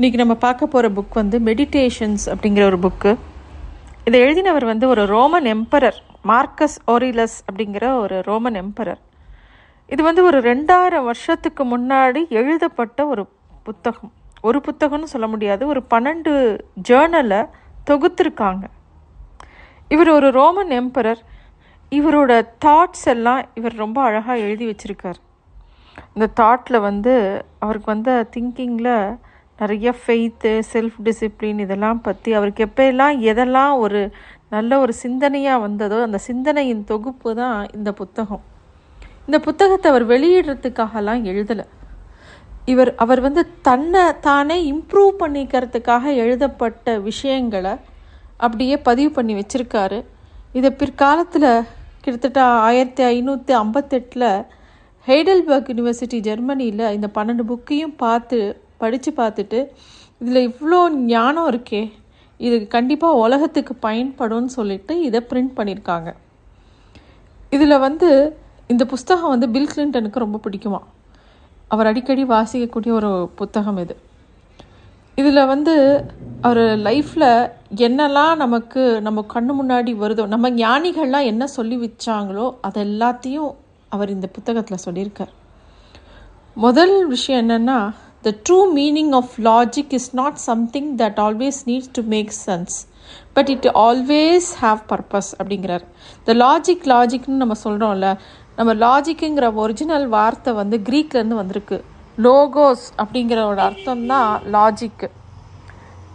இன்றைக்கி நம்ம பார்க்க போகிற புக் வந்து மெடிடேஷன்ஸ் அப்படிங்கிற ஒரு புக்கு இதை எழுதினவர் வந்து ஒரு ரோமன் எம்பரர் மார்க்கஸ் ஓரிலஸ் அப்படிங்கிற ஒரு ரோமன் எம்பரர் இது வந்து ஒரு ரெண்டாயிரம் வருஷத்துக்கு முன்னாடி எழுதப்பட்ட ஒரு புத்தகம். ஒரு புத்தகம்னு சொல்ல முடியாது ஒரு பன்னெண்டு ஜேர்னலை தொகுத்திருக்காங்க. இவர் ஒரு ரோமன் எம்பரர் இவரோட தாட்ஸ் எல்லாம் இவர் ரொம்ப அழகாக எழுதி வச்சிருக்கார். இந்த தாட்டில் வந்து அவருக்கு வந்த திங்கிங்கில் நிறைய ஃபெய்த்து செல்ஃப் டிசிப்ளின் இதெல்லாம் பற்றி அவருக்கு எப்போல்லாம் எதெல்லாம் ஒரு நல்ல ஒரு சிந்தனையாக வந்ததோ அந்த சிந்தனையின் தொகுப்பு தான் இந்த புத்தகம். இந்த புத்தகத்தை அவர் வெளியிடுறதுக்காகலாம் எழுதலை. இவர் அவர் வந்து தன்னை தானே இம்ப்ரூவ் பண்ணிக்கிறதுக்காக எழுதப்பட்ட விஷயங்களை அப்படியே பதிவு பண்ணி வச்சுருக்காரு. இதை பிற்காலத்தில் கிட்டத்தட்ட ஆயிரத்தி ஐநூற்றி ஐம்பத்தெட்டில் ஹெய்டல்பர்க் யூனிவர்சிட்டி ஜெர்மனியில் இந்த பன்னெண்டு புக்கையும் பார்த்து படித்து பார்த்துட்டு இதில் இவ்வளோ ஞானம் இருக்கே. இது கண்டிப்பாக உலகத்துக்கு பயன்படும்னு சொல்லிட்டு இதை பிரிண்ட் பண்ணியிருக்காங்க இதில் வந்து இந்த புஸ்தகம் வந்து பில் கிளின்டனுக்கு ரொம்ப பிடிக்குமா? அவர் அடிக்கடி வாசிக்கக்கூடிய ஒரு புத்தகம் இது. இதில் வந்து அவர் லைஃப்பில் என்னெல்லாம் நமக்கு நம்ம கண்ணு முன்னாடி வருதோ நம்ம ஞானிகள்லாம் என்ன சொல்லி வச்சாங்களோ அது எல்லாத்தையும் அவர் இந்த புத்தகத்தில் சொல்லியிருக்கார். முதல் விஷயம் என்னென்னா the true meaning of logic is not something that always needs to make sense but it always have purpose அப்படிங்கிறார். இந்த லாஜிக் லாஜிக்னு நம்ம சொல்கிறோம்ல நம்ம லாஜிக்குங்கிற ஒரிஜினல் வார்த்தை வந்து க்ரீக்லேருந்து வந்திருக்கு. லோகோஸ் அப்படிங்கிறோட அர்த்தம் தான் லாஜிக்கு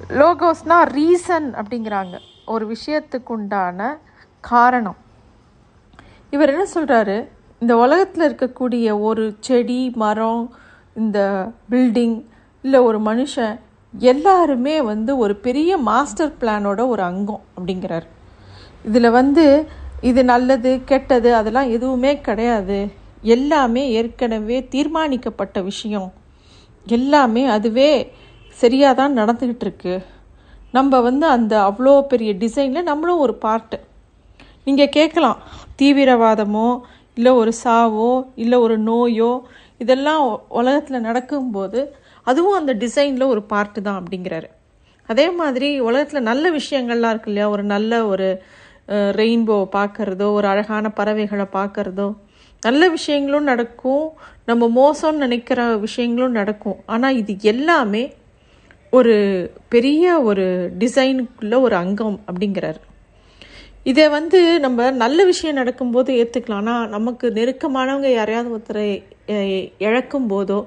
லோகோஸ்னா ரீசன் அப்படிங்கிறாங்க. ஒரு விஷயத்துக்கு உண்டான காரணம். இவர் என்ன சொல்கிறாரு இந்த உலகத்தில் இருக்கக்கூடிய ஒரு செடி மரம் இந்த பில்டிங் இல்லை ஒரு மனுஷன் எல்லாருமே வந்து ஒரு பெரிய மாஸ்டர் பிளானோட ஒரு அங்கம் அப்படிங்கிறார். இதில் வந்து இது நல்லது கெட்டது அதெல்லாம் எதுவுமே கிடையாது. எல்லாமே ஏற்கனவே தீர்மானிக்கப்பட்ட விஷயம். எல்லாமே அதுவே சரியாக தான் நடந்துக்கிட்டு இருக்கு. நம்ம வந்து அந்த அவ்வளோ பெரிய டிசைனில் நம்மளும் ஒரு பார்ட்டு நீங்கள் கேட்கலாம் தீவிரவாதமோ இல்லை ஒரு சாவோ இல்லை ஒரு நோயோ இதெல்லாம் உலகத்தில் நடக்கும்போது அதுவும் அந்த டிசைனில் ஒரு பார்ட்டு தான் அப்படிங்கிறாரு. அதே மாதிரி உலகத்தில் நல்ல விஷயங்கள்லாம் இருக்கு இல்லையா? ஒரு நல்ல ஒரு ரெயின்போவை பார்க்குறதோ ஒரு அழகான பறவைகளை பார்க்குறதோ நல்ல விஷயங்களும் நடக்கும். நம்ம மோசம்னு நினைக்கிற விஷயங்களும் நடக்கும். ஆனால் இது எல்லாமே ஒரு பெரிய ஒரு டிசைனுக்குள்ள ஒரு அங்கம் அப்படிங்கிறாரு. இதை வந்து நம்ம நல்ல விஷயம் நடக்கும்போது ஏற்றுக்கலாம் ஆனால் நமக்கு நெருக்கமானவங்க யாரையாவது ஒருத்தரை இழக்கும் போதோ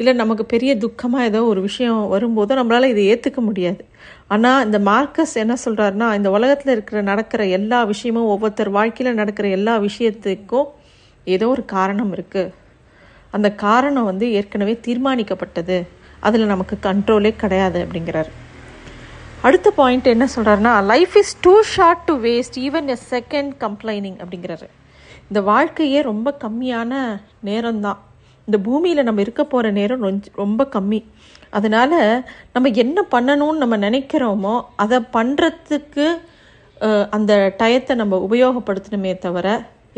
இல்லை நமக்கு பெரிய துக்கமாக ஏதோ ஒரு விஷயம் வரும்போதோ நம்மளால் இதை ஏற்றுக்க முடியாது. ஆனால் இந்த மார்க்கஸ் என்ன சொல்கிறாருன்னா இந்த உலகத்தில் இருக்கிற நடக்கிற எல்லா விஷயமும் ஒவ்வொருத்தர் வாழ்க்கையில் நடக்கிற எல்லா விஷயத்துக்கும் ஏதோ ஒரு காரணம் இருக்குது அந்த காரணம் வந்து ஏற்கனவே தீர்மானிக்கப்பட்டது. அதில் நமக்கு கண்ட்ரோலே கிடையாது அப்படிங்கிறாரு. அடுத்த பாயிண்ட் என்ன சொல்கிறாருன்னா life is too short to waste even a second complaining அப்படிங்கிறாரு. இந்த வாழ்க்கையே ரொம்ப கம்மியான நேரம்தான். இந்த பூமியில் நம்ம இருக்க போகிற நேரம் ரொம்ப கம்மி. அதனால் நம்ம என்ன பண்ணணும்னு நம்ம நினைக்கிறோமோ அதை பண்ணுறதுக்கு அந்த டயத்தை நம்ம உபயோகப்படுத்தணுமே தவிர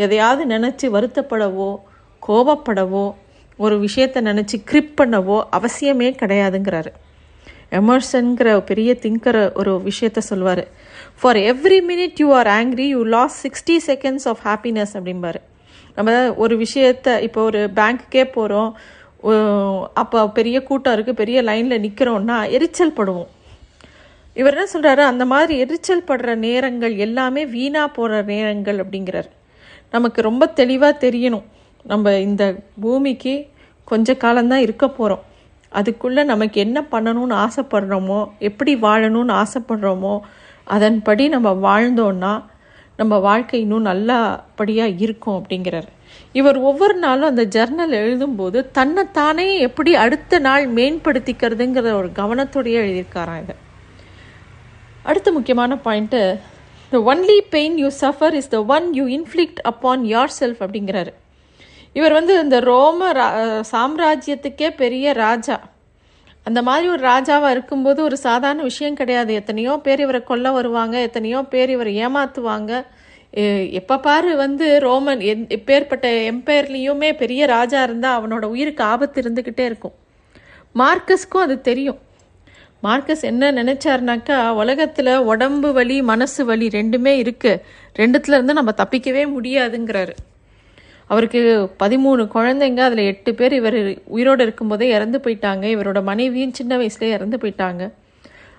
எதையாவது நினச்சி வருத்தப்படவோ கோபப்படவோ ஒரு விஷயத்தை நினச்சி கிரிப் பண்ணவோ அவசியமே கிடையாதுங்கிறாரு. எமர்சன்கிற பெரிய திங்கர் ஒரு விஷயத்த சொல்லுவார் for every minute you are angry you lose sixty seconds of happiness அப்படிம்பாரு. நம்ம ஒரு விஷயத்த இப்போ ஒரு பேங்க்குக்கே போகிறோம் அப்போ பெரிய கூட்டம் இருக்குது பெரிய லைனில் நிற்கிறோன்னா எரிச்சல் படுவோம். இவர் என்ன சொல்கிறாரு அந்த மாதிரி எரிச்சல் படுற நேரங்கள் எல்லாமே வீணாக போகிற நேரங்கள் அப்படிங்கிறார். நமக்கு ரொம்ப தெளிவாக தெரியணும். நம்ம இந்த பூமிக்கு கொஞ்ச காலம்தான் இருக்க போகிறோம் அதுக்குள்ளே நமக்கு என்ன பண்ணணும்னு ஆசைப்படுறோமோ எப்படி வாழணும்னு ஆசைப்படுறோமோ அதன்படி நம்ம வாழ்ந்தோன்னா நம்ம வாழ்க்கை இன்னும் நல்லபடியாக இருக்கும் அப்படிங்கிறார். இவர் ஒவ்வொரு நாளும் அந்த ஜர்னல் எழுதும்போது தன்னைத்தானே எப்படி அடுத்த நாள் மேம்படுத்திக்கிறதுங்கிற ஒரு கவனத்தோடையே எழுதியிருக்காராம் இதை அடுத்த முக்கியமான point the only pain you suffer is the one you inflict upon yourself அப்படிங்கிறாரு. இவர் வந்து இந்த ரோம சாம்ராஜ்யத்துக்கே பெரிய ராஜா. அந்த மாதிரி ஒரு ராஜாவாக இருக்கும்போது ஒரு சாதாரண விஷயம் கிடையாது. எத்தனையோ பேர் இவரை கொல்ல வருவாங்க எத்தனையோ பேர் இவரை ஏமாற்றுவாங்க எப்போ பாரு வந்து ரோமன் எந் எப்பேற்பட்ட எம்பையர்லேயுமே பெரிய ராஜா இருந்தால் அவனோட உயிருக்கு ஆபத்து இருந்துக்கிட்டே இருக்கும். மார்க்கஸ்க்கும் அது தெரியும். மார்க்கஸ் என்ன நினைச்சாருனாக்கா உலகத்தில் உடம்பு வலி மனசு வலி ரெண்டுமே இருக்குது ரெண்டுத்துலேருந்து நம்ம தப்பிக்கவே முடியாதுங்கிறாரு. அவருக்கு பதிமூணு குழந்தைங்க அதில் எட்டு பேர் இவர் உயிரோடு இருக்கும்போதே இறந்து போயிட்டாங்க. இவரோட மனைவியும் சின்ன வயசுலேயே இறந்து போயிட்டாங்க.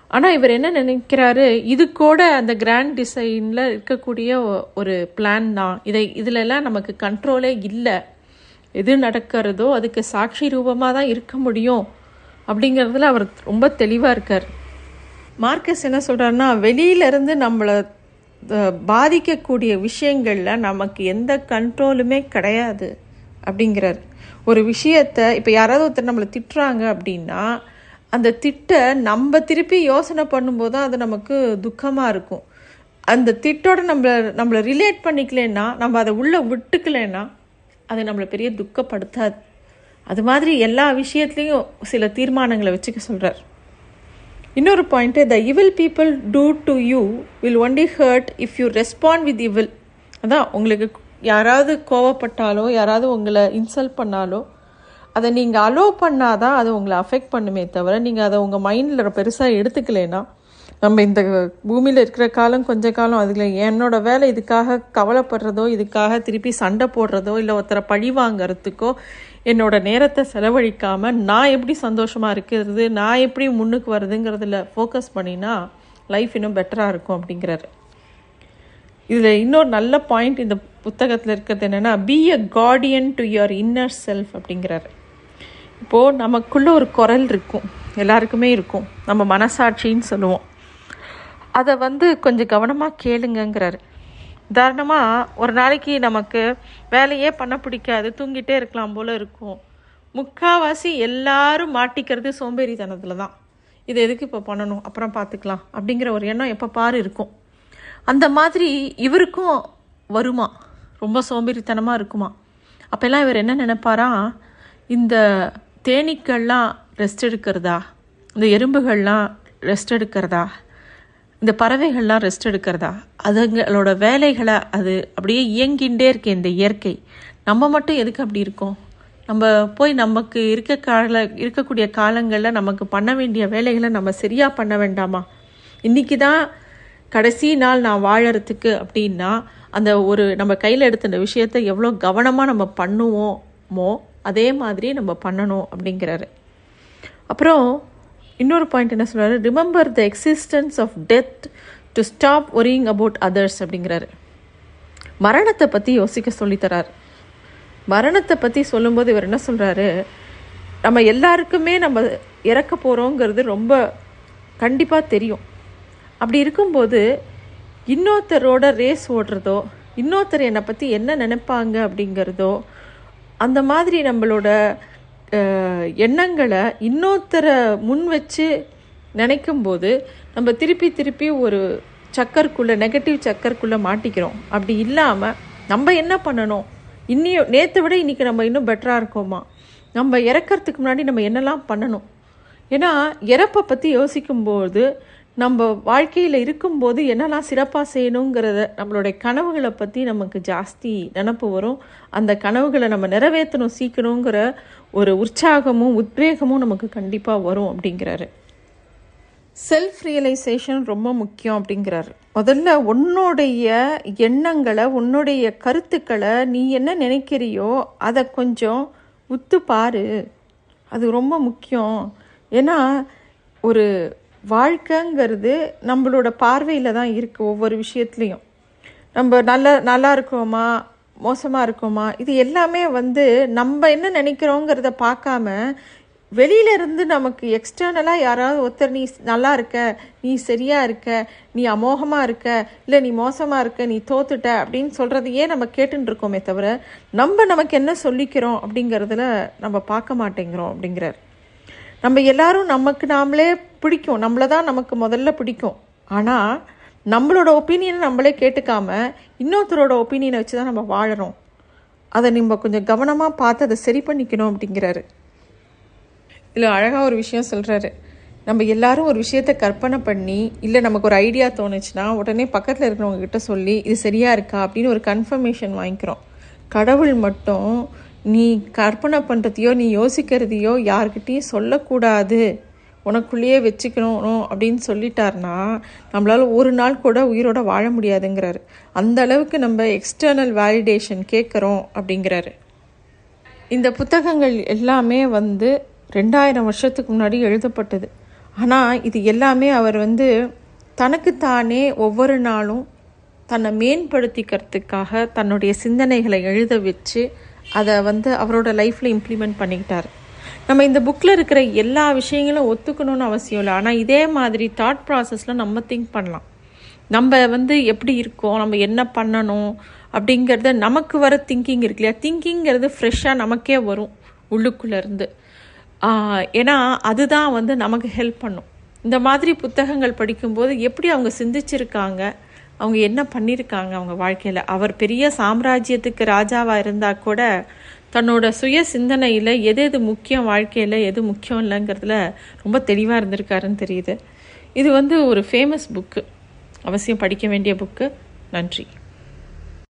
ஆனால் இவர் என்ன நினைக்கிறாரு? இது கூட அந்த கிராண்ட் டிசைனில் இருக்கக்கூடிய ஒரு பிளான் தான். இதை இதிலெல்லாம் நமக்கு கண்ட்ரோலே இல்லை. எது நடக்கிறதோ அதுக்கு சாட்சி ரூபமாக தான் இருக்க முடியும் அப்படிங்கிறதுல அவர் ரொம்ப தெளிவாக இருக்கார். மார்க்கஸ் என்ன சொல்கிறாருன்னா வெளியிலேருந்து நம்மளை பாதிக்கக்கூடிய விஷயங்களில் நமக்கு எந்த கண்ட்ரோலுமே கிடையாது அப்படிங்கிறார். ஒரு விஷயத்தை இப்போ யாராவது ஒருத்தர் நம்மளை திட்டுறாங்க அப்படின்னா அந்த திட்ட நம்ம திருப்பி யோசனை பண்ணும்போது தான் அது நமக்கு துக்கமாக இருக்கும். அந்த திட்டோட நம்மளை நம்மளை ரிலேட் பண்ணிக்கலன்னா நம்ம அதை உள்ளே விட்டுக்கலன்னா அது நம்மளை பெரிய துக்கப்படுத்தாது. அது மாதிரி எல்லா விஷயத்துலேயும் சில தீர்மானங்களை வச்சுக்க சொல்கிறார் இன்னொரு point the evil people do to you will only hurt if you respond with evil அதான் உங்களுக்கு யாராவது கோவப்பட்டாலோ யாராவது உங்களை இன்சல்ட் பண்ணாலோ அதை நீங்கள் அலோவ் பண்ணாதான் அது உங்களை அஃபெக்ட் பண்ணுமே தவிர நீங்கள் அதை உங்கள் மைண்டில் பெருசாக எடுத்துக்கலைன்னா நம்ம இந்த பூமியில் இருக்கிற காலம் கொஞ்ச காலம் அதில் என்னோட வேலை இதுக்காக கவலைப்படுறதோ இதுக்காக திருப்பி சண்டை போடுறதோ இல்லை ஒருத்தரை பழி வாங்கிறதுக்கோ என்னோட நேரத்தை செலவழிக்காமல் நான் எப்படி சந்தோஷமாக இருக்கிறது நான் எப்படி முன்னுக்கு வருதுங்கிறதுல ஃபோக்கஸ் பண்ணினா லைஃப் இன்னும் பெட்டராக இருக்கும் அப்படிங்கிறாரு. இதில் இன்னொரு நல்ல பாயிண்ட் இந்த புத்தகத்தில் இருக்கிறது என்னென்னா be a guardian to your inner self அப்படிங்கிறாரு. இப்போது நமக்குள்ளே ஒரு குரல் இருக்கும் எல்லாருக்குமே இருக்கும். நம்ம மனசாட்சின்னு சொல்லுவோம். அதை வந்து கொஞ்சம் கவனமாக கேளுங்கங்கிறாரு. உதாரணமாக ஒரு நாளைக்கு நமக்கு வேலையே பண்ண பிடிக்காது தூங்கிட்டே இருக்கலாம் போல இருக்கும். முக்காவாசி எல்லாரும் மாட்டிக்கிறது சோம்பேறித்தனத்தில் தான் இது எதுக்கு இப்போ பண்ணணும்? அப்புறம் பார்த்துக்கலாம் அப்படிங்கிற ஒரு எண்ணம் எப்போ பாரு இருக்கும். அந்த மாதிரி இவருக்கும் வருமா? ரொம்ப சோம்பேறித்தனமாக இருக்குமா? அப்போல்லாம் இவர் என்ன நினைப்பாரா? இந்த தேனீக்கள்லாம் ரெஸ்ட் எடுக்கிறதா? இந்த எறும்புகள்லாம் ரெஸ்ட் எடுக்கிறதா? இந்த பறவைகள்லாம் ரெஸ்ட் எடுக்கிறதா? அதுங்களோட வேலைகளை அது அப்படியே இயங்கின்றே இருக்கு இந்த இயற்கை. நம்ம மட்டும் எதுக்கு அப்படி இருக்கோம்? நம்ம போய் நமக்கு இருக்க கால இருக்கக்கூடிய காலங்களில் நமக்கு பண்ண வேண்டிய வேலைகளை நம்ம சரியாக பண்ண வேண்டாமா? இன்றைக்கி தான் கடைசி நாள் நான் வாழறதுக்கு அப்படின்னா அந்த ஒரு நம்ம கையில் எடுத்த இந்த விஷயத்தை எவ்வளோ கவனமாக நம்ம பண்ணுவோமோ அதே மாதிரி நம்ம பண்ணணும் அப்படிங்கிறாரு. அப்புறம் இன்னொரு பாயிண்ட் என்ன சொல்கிறாரு remember the existence of death to stop worrying about others அப்படிங்கிறாரு. மரணத்தை பற்றி யோசிக்க சொல்லித்தரார். மரணத்தை பற்றி சொல்லும்போது இவர் என்ன சொல்கிறாரு நம்ம எல்லாருக்குமே நம்ம இறக்க போகிறோங்கிறது ரொம்ப கண்டிப்பாக தெரியும். அப்படி இருக்கும்போது இன்னொருத்தரோட ரேஸ் ஓடுறதோ இன்னொருத்தர் என்னை பற்றி என்ன நினைப்பாங்க அப்படிங்கிறதோ அந்த மாதிரி நம்மளோட எண்ணங்களை இன்னொருத்தரை முன் வச்சு நினைக்கும்போது நம்ம திருப்பி திருப்பி ஒரு சக்கருக்குள்ளே நெகட்டிவ் சக்கருக்குள்ளே மாட்டிக்கிறோம். அப்படி இல்லாமல் நம்ம என்ன பண்ணணும்? இன்னியும் நேற்றை விட இன்றைக்கி நம்ம இன்னும் பெட்டராக இருக்கோமா? நம்ம இறக்கறதுக்கு முன்னாடி நம்ம என்னெல்லாம் பண்ணணும்? ஏன்னா இறப்பை பற்றி யோசிக்கும்போது நம்ம வாழ்க்கையில் இருக்கும்போது என்னெல்லாம் சிறப்பாக செய்யணுங்கிறத நம்மளுடைய கனவுகளை பற்றி நமக்கு ஜாஸ்தி நினப்பு வரும். அந்த கனவுகளை நம்ம நிறைவேற்றணும் சீக்கணுங்கிற ஒரு உற்சாகமும் உத்வேகமும் நமக்கு கண்டிப்பாக வரும் அப்படிங்கிறாரு. செல்ஃப் ரியலைசேஷன் ரொம்ப முக்கியம் அப்படிங்கிறாரு. முதல்ல உன்னுடைய எண்ணங்களை உன்னுடைய கருத்துக்களை நீ என்ன நினைக்கிறியோ அதை கொஞ்சம் உத்து பாரு. அது ரொம்ப முக்கியம். ஏன்னா ஒரு வாழ்க்கைங்கிறது நம்மளோட பார்வையில் தான் இருக்குது ஒவ்வொரு விஷயத்துலையும். நம்ம நல்ல நல்லா இருக்கோமா மோசமாக இருக்கோமா இது எல்லாமே வந்து நம்ம என்ன நினைக்கிறோங்கிறத பார்க்காம வெளியில இருந்து நமக்கு எக்ஸ்டர்னலாக யாராவது ஒருத்தர் நீ நல்லா இருக்க நீ சரியாக இருக்க நீ அமோகமாக இருக்க இல்லை நீ மோசமாக இருக்க நீ தோத்துட்ட அப்படின்னு சொல்கிறதையே நம்ம கேட்டுன்னு இருக்கோமே தவிர நம்ம நமக்கு என்ன சொல்லிக்கிறோம் அப்படிங்கிறதுல நம்ம பார்க்க மாட்டேங்கிறோம் அப்படிங்கிறார். நம்ம எல்லாரும் நமக்கு நாமளே பிடிக்கும். நம்மளை தான் நமக்கு முதல்ல பிடிக்கும். ஆனால் நம்மளோட ஒப்பீனியனை நம்மளே கேட்டுக்காம இன்னொருத்தரோட ஒப்பீனியனை வச்சு தான் நம்ம வாழறோம். அதை நம்ம கொஞ்சம் கவனமாக பார்த்து அதை சரி பண்ணிக்கணும் அப்படிங்கிறாரு. இதில் அழகாக ஒரு விஷயம் சொல்கிறாரு நம்ம எல்லாரும் ஒரு விஷயத்த கற்பனை பண்ணி இல்லை நமக்கு ஒரு ஐடியா தோணுச்சுன்னா உடனே பக்கத்தில் இருக்கிறவங்க கிட்ட சொல்லி இது சரியா இருக்கா அப்படின்னு ஒரு கன்ஃபர்மேஷன் வாங்கிக்கிறோம். கடவுள் மட்டும் நீ கற்பனை பண்ணுறதையோ நீ யோசிக்கிறதையோ யார்கிட்டையும் சொல்லக்கூடாது. உனக்குள்ளேயே வச்சுக்கணும் அப்படின்னு சொல்லிட்டாருன்னா நம்மளால் ஒரு நாள் கூட உயிரோட வாழ முடியாதுங்கிறாரு. அந்த அளவுக்கு நம்ம எக்ஸ்டர்னல் வேலிடேஷன் கேட்குறோம் அப்படிங்கிறாரு. இந்த புத்தகங்கள் எல்லாமே வந்து ரெண்டாயிரம் வருஷத்துக்கு முன்னாடி எழுதப்பட்டது. ஆனால் இது எல்லாமே அவர் வந்து தனக்குத்தானே ஒவ்வொரு நாளும் தன்னை மேம்படுத்திக்கிறதுக்காக தன்னுடைய சிந்தனைகளை எழுத வச்சு அதை வந்து அவரோட லைஃப்பில் இம்ப்ளிமெண்ட் பண்ணிக்கிட்டார். நம்ம இந்த புக்கில் இருக்கிற எல்லா விஷயங்களும் ஒத்துக்கணும்னு அவசியம் இல்லை. ஆனால் இதே மாதிரி தாட் ப்ராசஸில் நம்ம திங்க் பண்ணலாம். நம்ம வந்து எப்படி இருக்கோம்? நம்ம என்ன பண்ணணும்? அப்படிங்கிறத நமக்கு வர திங்கிங் இருக்கு இல்லையா? திங்கிங்கிறது ஃப்ரெஷ்ஷாக நமக்கே வரும் உள்ளுக்குள்ளேருந்து. ஏன்னா அதுதான் வந்து நமக்கு ஹெல்ப் பண்ணும். இந்த மாதிரி புத்தகங்கள் படிக்கும்போது எப்படி அவங்க சிந்திச்சிருக்காங்க? அவங்க என்ன பண்ணியிருக்காங்க அவங்க வாழ்க்கையில்? அவர் பெரிய சாம்ராஜ்யத்துக்கு ராஜாவாக இருந்தால் கூட தன்னோட சுய சிந்தனையில் எது எது முக்கியம் வாழ்க்கையில் எது முக்கியம் இல்லைங்கிறதுல ரொம்ப தெளிவாக இருந்திருக்காருன்னு தெரியுது. இது வந்து ஒரு ஃபேமஸ் புக்கு அவசியம் படிக்க வேண்டிய புக்கு நன்றி.